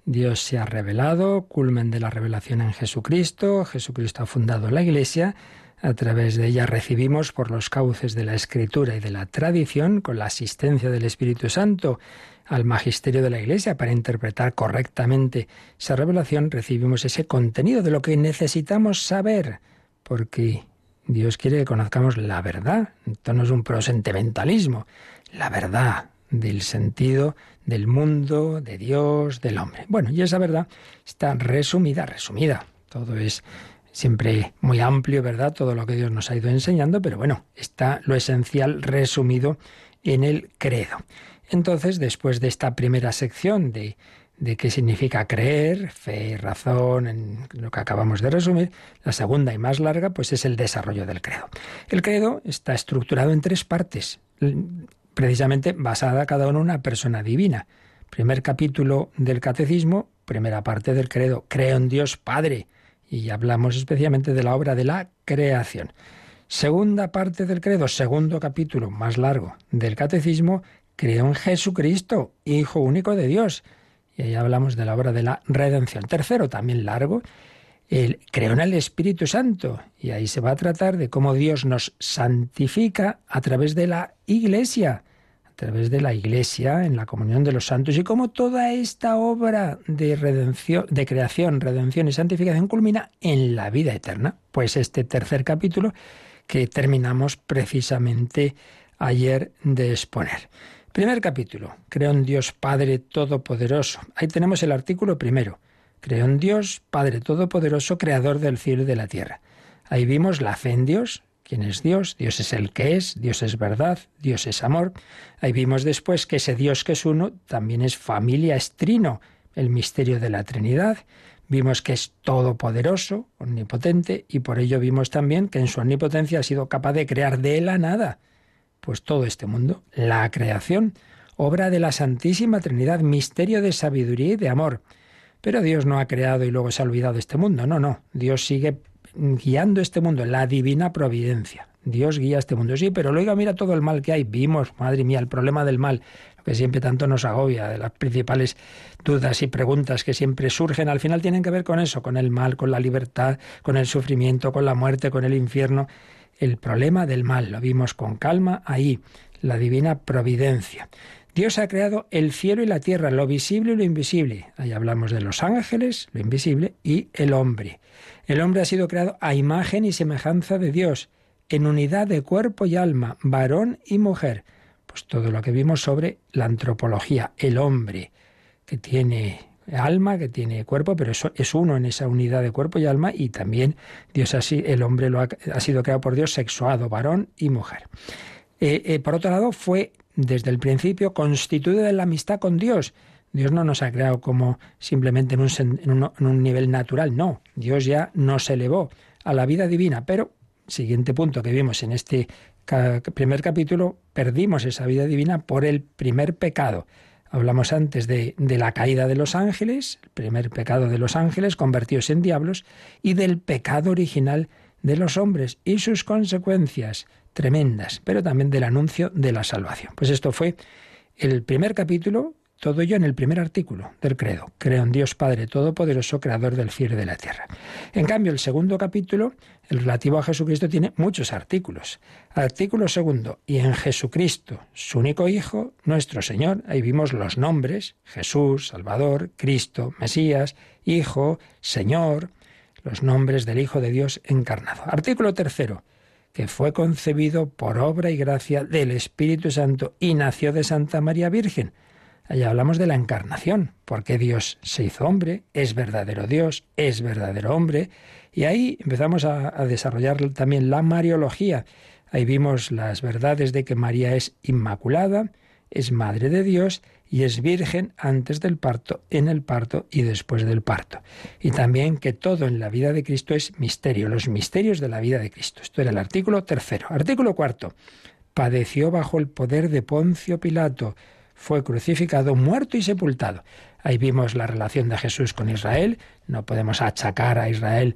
Dios se ha revelado, culmen de la revelación en Jesucristo, Jesucristo ha fundado la Iglesia a través de ella recibimos por los cauces de la escritura y de la tradición, con la asistencia del Espíritu Santo al magisterio de la Iglesia para interpretar correctamente esa revelación, recibimos ese contenido de lo que necesitamos saber, porque Dios quiere que conozcamos la verdad. Esto no es un prosentimentalismo, la verdad del sentido del mundo, de Dios, del hombre. Bueno, y esa verdad está resumida, resumida. Todo es siempre muy amplio, ¿verdad? Todo lo que Dios nos ha ido enseñando, pero bueno, está lo esencial resumido en el credo. Entonces, después de esta primera sección de, de qué significa creer, fe, razón, en lo que acabamos de resumir, la segunda y más larga, pues es el desarrollo del credo. El credo está estructurado en tres partes, precisamente basada cada uno en una persona divina. Primer capítulo del catecismo, primera parte del credo, creo en Dios Padre, y hablamos especialmente de la obra de la creación. Segunda parte del credo, segundo capítulo más largo del catecismo, creo en Jesucristo, Hijo único de Dios. Y ahí hablamos de la obra de la redención. Tercero, también largo, el creo en el Espíritu Santo. Y ahí se va a tratar de cómo Dios nos santifica a través de la Iglesia través de la Iglesia, en la comunión de los santos, y cómo toda esta obra de redención, de creación, redención y santificación culmina en la vida eterna. Pues este tercer capítulo que terminamos precisamente ayer de exponer. Primer capítulo, creo en Dios Padre Todopoderoso. Ahí tenemos el artículo primero. Creo en Dios Padre Todopoderoso, Creador del cielo y de la tierra. Ahí vimos la fe en Dios, quién es Dios. Dios es el que es, Dios es verdad, Dios es amor. Ahí vimos después que ese Dios que es uno también es familia, es trino, el misterio de la Trinidad. Vimos que es todopoderoso, omnipotente, y por ello vimos también que en su omnipotencia ha sido capaz de crear de la nada, pues todo este mundo, la creación, obra de la Santísima Trinidad, misterio de sabiduría y de amor. Pero Dios no ha creado y luego se ha olvidado de este mundo, no, no, Dios sigue guiando este mundo, la divina providencia. Dios guía este mundo, sí, pero luego mira todo el mal que hay. Vimos, madre mía, el problema del mal, lo que siempre tanto nos agobia, de las principales dudas y preguntas que siempre surgen, al final tienen que ver con eso, con el mal, con la libertad, con el sufrimiento, con la muerte, con el infierno. El problema del mal lo vimos con calma ahí, la divina providencia. Dios ha creado el cielo y la tierra, lo visible y lo invisible. Ahí hablamos de los ángeles, lo invisible, y el hombre. El hombre ha sido creado a imagen y semejanza de Dios, en unidad de cuerpo y alma, varón y mujer. Pues todo lo que vimos sobre la antropología, el hombre, que tiene alma, que tiene cuerpo, pero eso es uno en esa unidad de cuerpo y alma, y también Dios así, el hombre ha, sido creado por Dios sexuado, varón y mujer. Eh, eh, por otro lado, fue desde el principio constituido de la amistad con Dios. Dios no nos ha creado como simplemente en un, nivel natural, no. Dios ya nos elevó a la vida divina, pero, siguiente punto que vimos en este primer capítulo, perdimos esa vida divina por el primer pecado. Hablamos antes de, de, la caída de los ángeles, el primer pecado de los ángeles convertidos en diablos, y del pecado original de los hombres y sus consecuencias tremendas, pero también del anuncio de la salvación. Pues esto fue el primer capítulo, todo ello en el primer artículo del credo. Creo en Dios Padre Todopoderoso, Creador del cielo y de la tierra. En cambio, el segundo capítulo, el relativo a Jesucristo, tiene muchos artículos. Artículo segundo, y en Jesucristo, su único Hijo, nuestro Señor, ahí vimos los nombres, Jesús, Salvador, Cristo, Mesías, Hijo, Señor, los nombres del Hijo de Dios encarnado. Artículo tercero, que fue concebido por obra y gracia del Espíritu Santo y nació de Santa María Virgen. Allá hablamos de la encarnación, porque Dios se hizo hombre, es verdadero Dios, es verdadero hombre, y ahí empezamos a, a desarrollar también la Mariología. Ahí vimos las verdades de que María es inmaculada, es madre de Dios y es virgen antes del parto, en el parto y después del parto. Y también que todo en la vida de Cristo es misterio, los misterios de la vida de Cristo. Esto era el artículo tercero. Artículo cuarto. Padeció bajo el poder de Poncio Pilato, fue crucificado, muerto y sepultado. Ahí vimos la relación de Jesús con Israel. No podemos achacar a Israel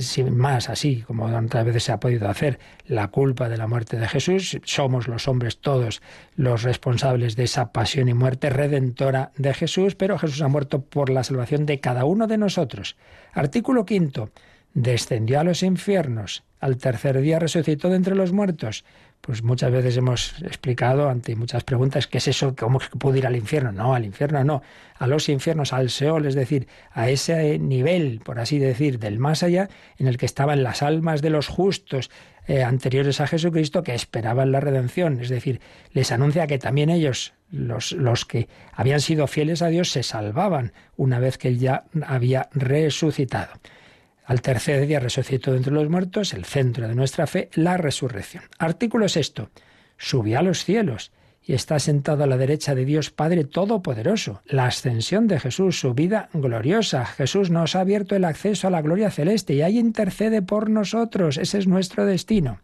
sin más, así como otras veces se ha podido hacer, la culpa de la muerte de Jesús. Somos los hombres todos los responsables de esa pasión y muerte redentora de Jesús, pero Jesús ha muerto por la salvación de cada uno de nosotros. Artículo quinto. Descendió a los infiernos. Al tercer día resucitó de entre los muertos pues muchas veces hemos explicado ante muchas preguntas qué es eso, cómo es que ir al infierno. No, al infierno no, a los infiernos, al Seol, es decir, a ese nivel, por así decir, del más allá, en el que estaban las almas de los justos eh, anteriores a Jesucristo que esperaban la redención. Es decir, les anuncia que también ellos, los, los que habían sido fieles a Dios, se salvaban una vez que Él ya había resucitado. Al tercer día resucitó de entre los muertos, el centro de nuestra fe, la resurrección. Artículo sexto. Subió a los cielos y está sentado a la derecha de Dios Padre Todopoderoso. La ascensión de Jesús, su vida gloriosa. Jesús nos ha abierto el acceso a la gloria celeste y ahí intercede por nosotros. Ese es nuestro destino.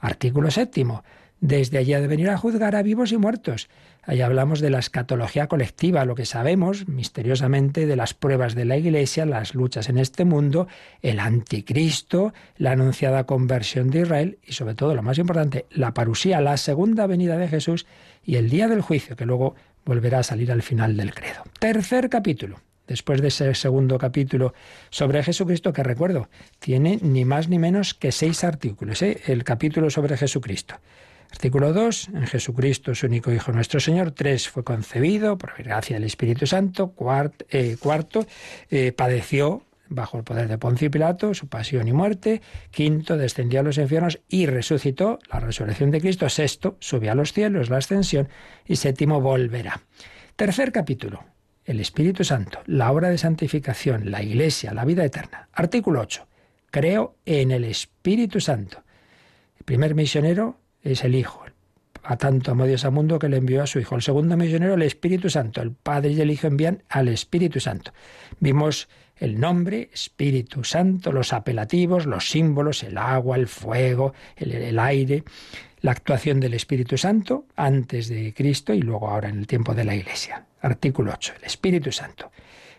Artículo séptimo. Desde allí ha de venir a juzgar a vivos y muertos. Ahí hablamos de la escatología colectiva, lo que sabemos misteriosamente de las pruebas de la Iglesia, las luchas en este mundo, el anticristo, la anunciada conversión de Israel y sobre todo, lo más importante, la parusía, la segunda venida de Jesús y el día del juicio, que luego volverá a salir al final del credo. Tercer capítulo después de ese segundo capítulo sobre Jesucristo, que recuerdo, tiene ni más ni menos que seis artículos, ¿eh? el capítulo sobre Jesucristo. Artículo 2, en Jesucristo, su único Hijo nuestro Señor. 3, fue concebido por gracia del Espíritu Santo. Eh, cuarto, eh, padeció bajo el poder de Poncio y Pilato, su pasión y muerte. Quinto, descendió a los infiernos y resucitó, la resurrección de Cristo. Sexto, subió a los cielos, la ascensión. Y séptimo, volverá. Tercer capítulo, el Espíritu Santo, la obra de santificación, la Iglesia, la vida eterna. Artículo 8, creo en el Espíritu Santo. El primer misionero es el Hijo. A tanto amó Dios al mundo que le envió a su Hijo. El segundo misionero, el Espíritu Santo. El Padre y el Hijo envían al Espíritu Santo. Vimos el nombre, Espíritu Santo, los apelativos, los símbolos, el agua, el fuego, el, el aire, la actuación del Espíritu Santo antes de Cristo y luego ahora en el tiempo de la Iglesia. Artículo 8, el Espíritu Santo.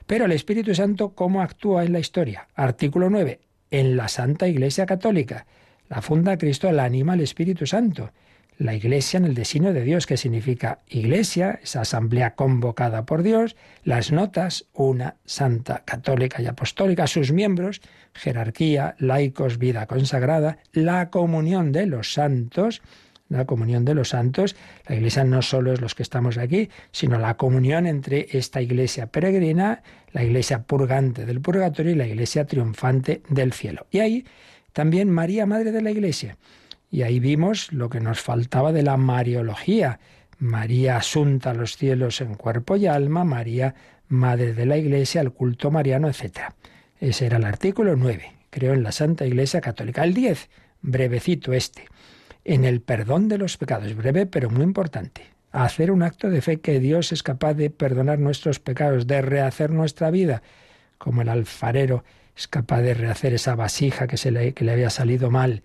Pero el Espíritu Santo, ¿cómo actúa en la historia? Artículo 9, en la Santa Iglesia Católica. La funda Cristo, la anima el Espíritu Santo. la Iglesia en el designio de Dios, que significa Iglesia, esa asamblea convocada por Dios, las notas, una santa, católica y apostólica, sus miembros, jerarquía, laicos, vida consagrada, la comunión de los santos, la comunión de los santos. La iglesia no solo es los que estamos aquí, sino la comunión entre esta iglesia peregrina, la iglesia purgante del purgatorio y la iglesia triunfante del cielo. Y ahí también María, Madre de la Iglesia. Y ahí vimos lo que nos faltaba de la Mariología. María asunta a los cielos en cuerpo y alma, María, Madre de la Iglesia, el culto mariano, etc. Ese era el artículo 9. Creo en la Santa Iglesia Católica. El 10, brevecito este en el perdón de los pecados. Breve, pero muy importante. Hacer un acto de fe que Dios es capaz de perdonar nuestros pecados, de rehacer nuestra vida, como el alfarero es capaz de rehacer esa vasija que, se le, que le había salido mal.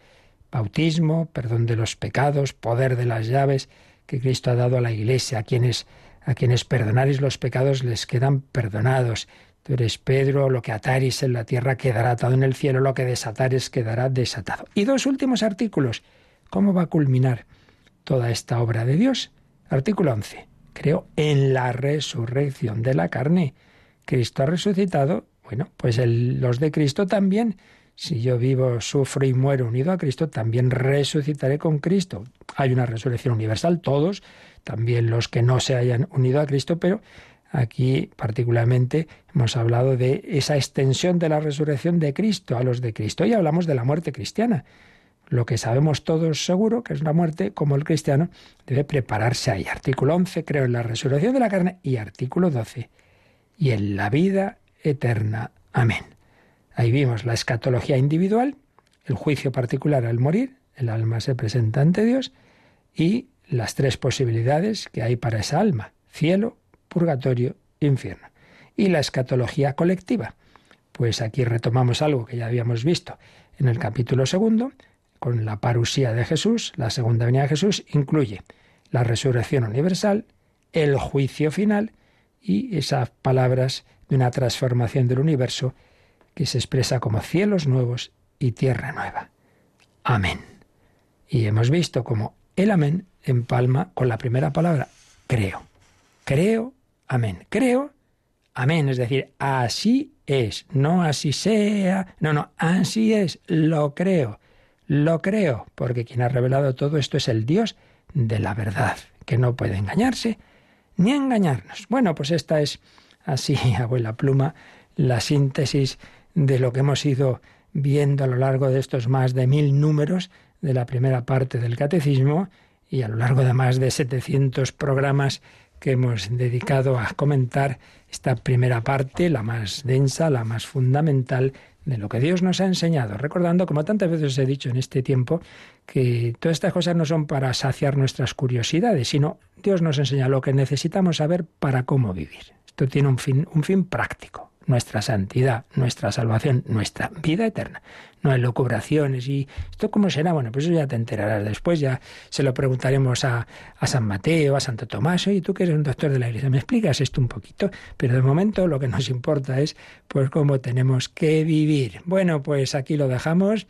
Bautismo, perdón de los pecados, poder de las llaves que Cristo ha dado a la Iglesia. A quienes, a quienes perdonaréis los pecados les quedan perdonados. Tú eres Pedro, lo que ataris en la tierra quedará atado en el cielo, lo que desatares quedará desatado. Y dos últimos artículos ¿Cómo va a culminar toda esta obra de Dios? Artículo 11. Creo en la resurrección de la carne. Cristo ha resucitado. Bueno, pues los de Cristo también. Si yo vivo, sufro y muero unido a Cristo, también resucitaré con Cristo. Hay una resurrección universal, todos, también los que no se hayan unido a Cristo, pero aquí particularmente hemos hablado de esa extensión de la resurrección de Cristo a los de Cristo y hablamos de la muerte cristiana lo que sabemos todos seguro, que es la muerte, como el cristiano debe prepararse ahí. Artículo 11, creo en la resurrección de la carne, y artículo 12, y en la vida eterna. Amén. Ahí vimos la escatología individual, el juicio particular al morir, el alma se presenta ante Dios, y las tres posibilidades que hay para esa alma, cielo, purgatorio, infierno. Y la escatología colectiva. Pues aquí retomamos algo que ya habíamos visto en el capítulo segundo, con la parusía de Jesús, la segunda venida de Jesús, incluye la resurrección universal, el juicio final y esas palabras de una transformación del universo que se expresa como cielos nuevos y tierra nueva. Amén. Y hemos visto como el amén empalma con la primera palabra, creo. Creo, amén. Creo, amén. Es decir, así es, no así sea, no, no, así es, lo creo. Lo creo, porque quien ha revelado todo esto es el Dios de la verdad, que no puede engañarse ni engañarnos. Bueno, pues esta es así, abuela pluma, la síntesis de lo que hemos ido viendo a lo largo de estos más de mil números de la primera parte del catecismo y a lo largo de más de 700 programas que hemos dedicado a comentar esta primera parte, la más densa, la más fundamental de lo que Dios nos ha enseñado, recordando, como tantas veces he dicho en este tiempo, que todas estas cosas no son para saciar nuestras curiosidades, sino Dios nos enseña lo que necesitamos saber para cómo vivir. Esto tiene un fin, un fin práctico, nuestra santidad, nuestra salvación, nuestra vida eterna. No hay locubraciones y esto cómo será, bueno, pues eso ya te enterarás después, ya se lo preguntaremos a, a San Mateo, a Santo Tomás, y tú que eres un doctor de la iglesia, ¿me explicas esto un poquito? Pero de momento lo que nos importa es pues cómo tenemos que vivir. Bueno, pues aquí lo dejamos.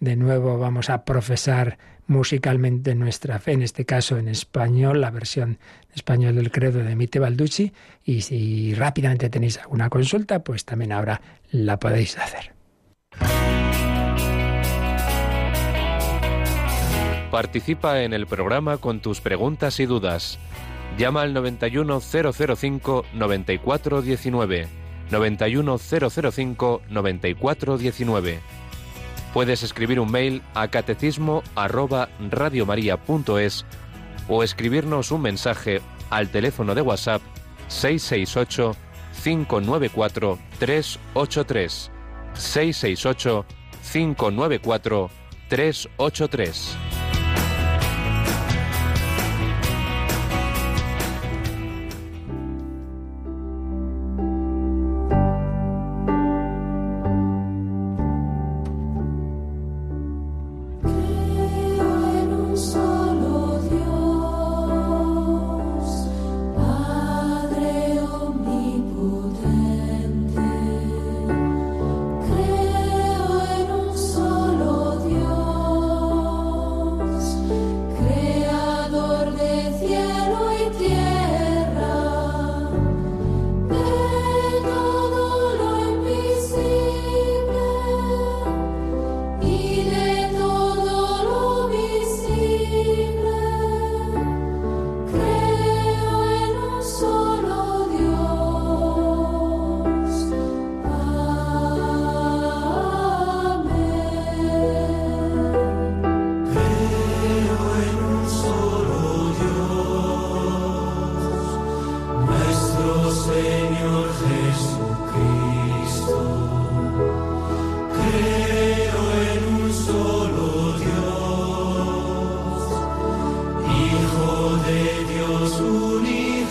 De nuevo vamos a profesar musicalmente nuestra fe, en este caso en español, la versión español del credo de Mite Balducci, y si rápidamente tenéis alguna consulta, pues también ahora la podéis hacer. Participa en el programa con tus preguntas y dudas. Llama al 91005 9419. 91005 9419 Puedes escribir un mail a catecismo arroba o escribirnos un mensaje al teléfono de WhatsApp 668 594 383 668 594 383 de Dios unigénito.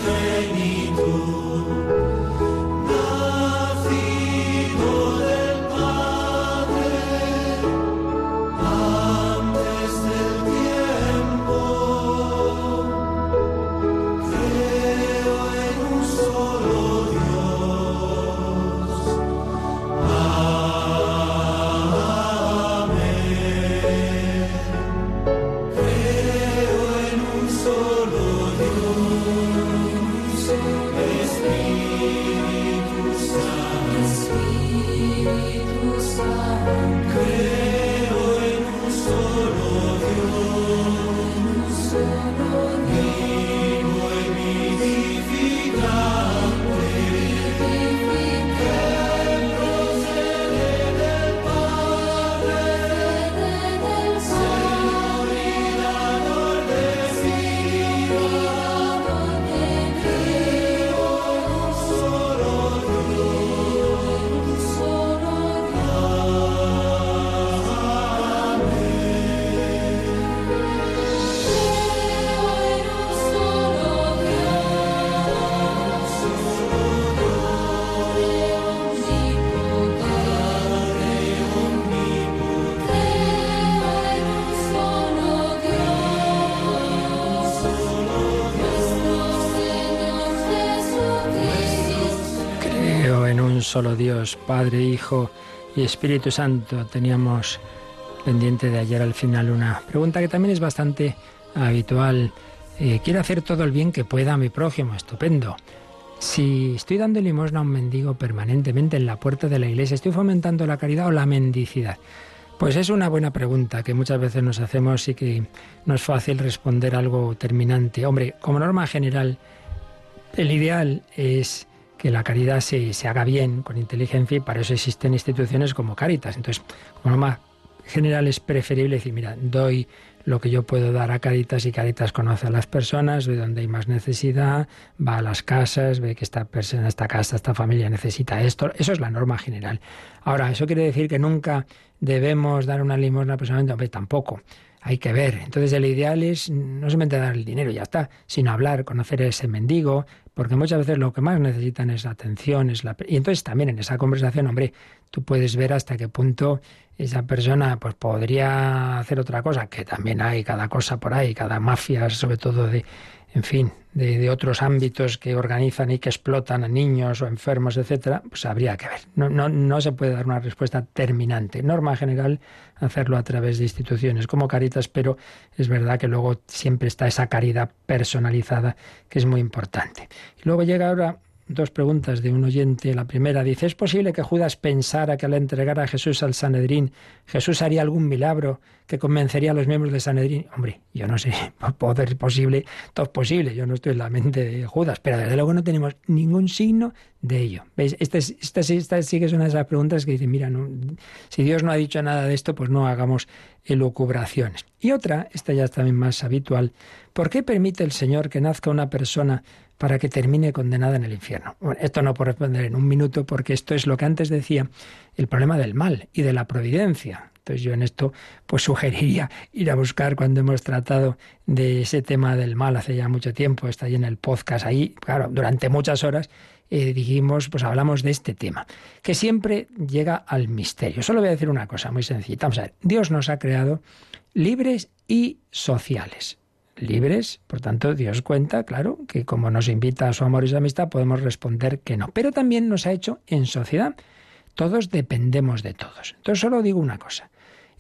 Solo Dios, Padre, Hijo y Espíritu Santo. Teníamos pendiente de ayer al final una pregunta que también es bastante habitual. Eh, quiero hacer todo el bien que pueda a mi prójimo, estupendo. Si estoy dando limosna a un mendigo permanentemente en la puerta de la iglesia, ¿estoy fomentando la caridad o la mendicidad? Pues es una buena pregunta que muchas veces nos hacemos y que no es fácil responder algo terminante. Hombre, como norma general, el ideal es que la caridad se, se, haga bien, con inteligencia, y para eso existen instituciones como Caritas. Entonces, como norma general es preferible decir, mira, doy lo que yo puedo dar a Caritas y Caritas conoce a las personas, ve dónde hay más necesidad, va a las casas, ve que esta persona, esta casa, esta familia necesita esto. Eso es la norma general. Ahora, ¿eso quiere decir que nunca debemos dar una limosna personalmente? Hombre, tampoco hay que ver. Entonces el ideal es no solamente dar el dinero ya está, sino hablar, conocer a ese mendigo, porque muchas veces lo que más necesitan es atención, es la... y entonces también en esa conversación, hombre, tú puedes ver hasta qué punto esa persona pues podría hacer otra cosa, que también hay cada cosa por ahí, cada mafia, sobre todo de, en fin, de, otros ámbitos que organizan y que explotan a niños o enfermos, etcétera, pues habría que ver. No, no, no se puede dar una respuesta terminante. Norma general, hacerlo a través de instituciones como Caritas, pero es verdad que luego siempre está esa caridad personalizada que es muy importante. Y luego llega ahora dos preguntas de un oyente. La primera dice, ¿es posible que Judas pensara que al entregar a Jesús al Sanedrín, Jesús haría algún milagro que convencería a los miembros del Sanedrín? Hombre, yo no sé, poder posible, todo es posible, yo no estoy en la mente de Judas, pero desde luego no tenemos ningún signo de ello. ¿Veis? Esta, esta, esta sí que es una de esas preguntas que dicen, mira, si Dios no ha dicho nada de esto, pues no hagamos elucubraciones. Y otra, esta ya es también más habitual, ¿por qué permite el Señor que nazca una persona para que termine condenada en el infierno. Bueno, esto no puedo responder en un minuto porque esto es lo que antes decía, el problema del mal y de la providencia. Entonces yo en esto pues sugeriría ir a buscar cuando hemos tratado de ese tema del mal hace ya mucho tiempo, está ahí en el podcast, ahí, claro, durante muchas horas eh, dijimos, pues hablamos de este tema, que siempre llega al misterio. Solo voy a decir una cosa muy sencilla. Vamos a ver, Dios nos ha creado libres y sociales libres. Por tanto, Dios cuenta, claro, que como nos invita a su amor y su amistad, podemos responder que no. Pero también nos ha hecho en sociedad. Todos dependemos de todos. Entonces, solo digo una cosa.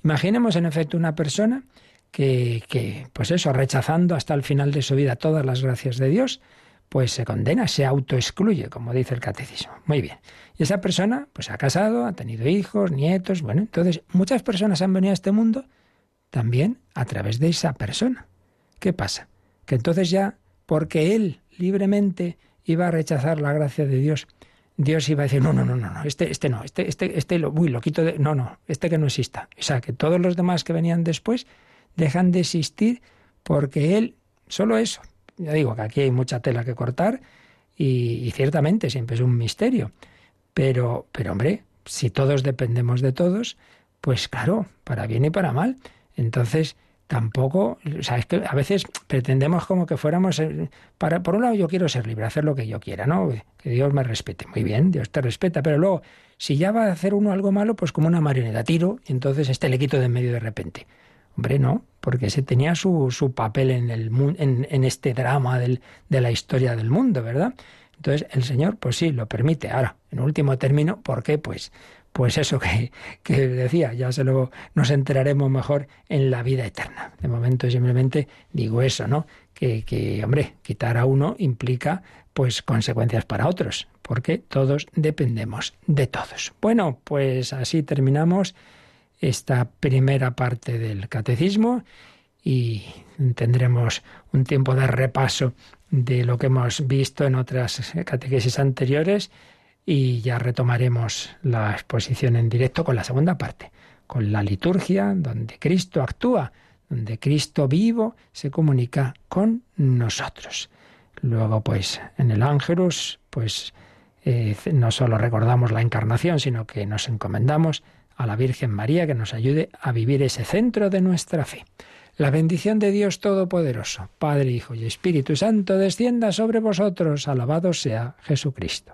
Imaginemos, en efecto, una persona que, que, pues eso, rechazando hasta el final de su vida todas las gracias de Dios, pues se condena, se autoexcluye, como dice el catecismo. Muy bien. Y esa persona, pues ha casado, ha tenido hijos, nietos, bueno, entonces muchas personas han venido a este mundo también a través de esa persona. ¿Qué pasa? Que entonces ya, porque él libremente iba a rechazar la gracia de Dios, Dios iba a decir, no, no, no, no, este, este no, este, este, este lo, uy, lo quito de, no, no, este que no exista. O sea, que todos los demás que venían después dejan de existir porque él, solo eso. Ya digo que aquí hay mucha tela que cortar y, y ciertamente siempre es un misterio. Pero, pero hombre, si todos dependemos de todos, pues claro, para bien y para mal. Entonces, tampoco, o sea, es que a veces pretendemos como que fuéramos, eh, para, por un lado yo quiero ser libre, hacer lo que yo quiera, ¿no? Que Dios me respete. Muy bien, Dios te respeta, pero luego, si ya va a hacer uno algo malo, pues como una marioneta, tiro, y entonces este le quito de en medio de repente. Hombre, no, porque se tenía su, su papel en, el, en, en este drama del, de la historia del mundo, ¿verdad? Entonces el Señor, pues sí, lo permite. Ahora, en último término, ¿por qué? Pues pues eso que, decía, ya se lo nos enteraremos mejor en la vida eterna. De momento simplemente digo eso, ¿no? Que, que, hombre, quitar a uno implica pues consecuencias para otros, porque todos dependemos de todos. Bueno, pues así terminamos esta primera parte del catecismo y tendremos un tiempo de repaso de lo que hemos visto en otras catequesis anteriores y ya retomaremos la exposición en directo con la segunda parte, con la liturgia, donde Cristo actúa, donde Cristo vivo se comunica con nosotros. Luego, pues, en el Ángelus, pues, eh, no solo recordamos la encarnación, sino que nos encomendamos a la Virgen María que nos ayude a vivir ese centro de nuestra fe. La bendición de Dios Todopoderoso, Padre, Hijo y Espíritu Santo, descienda sobre vosotros. Alabado sea Jesucristo.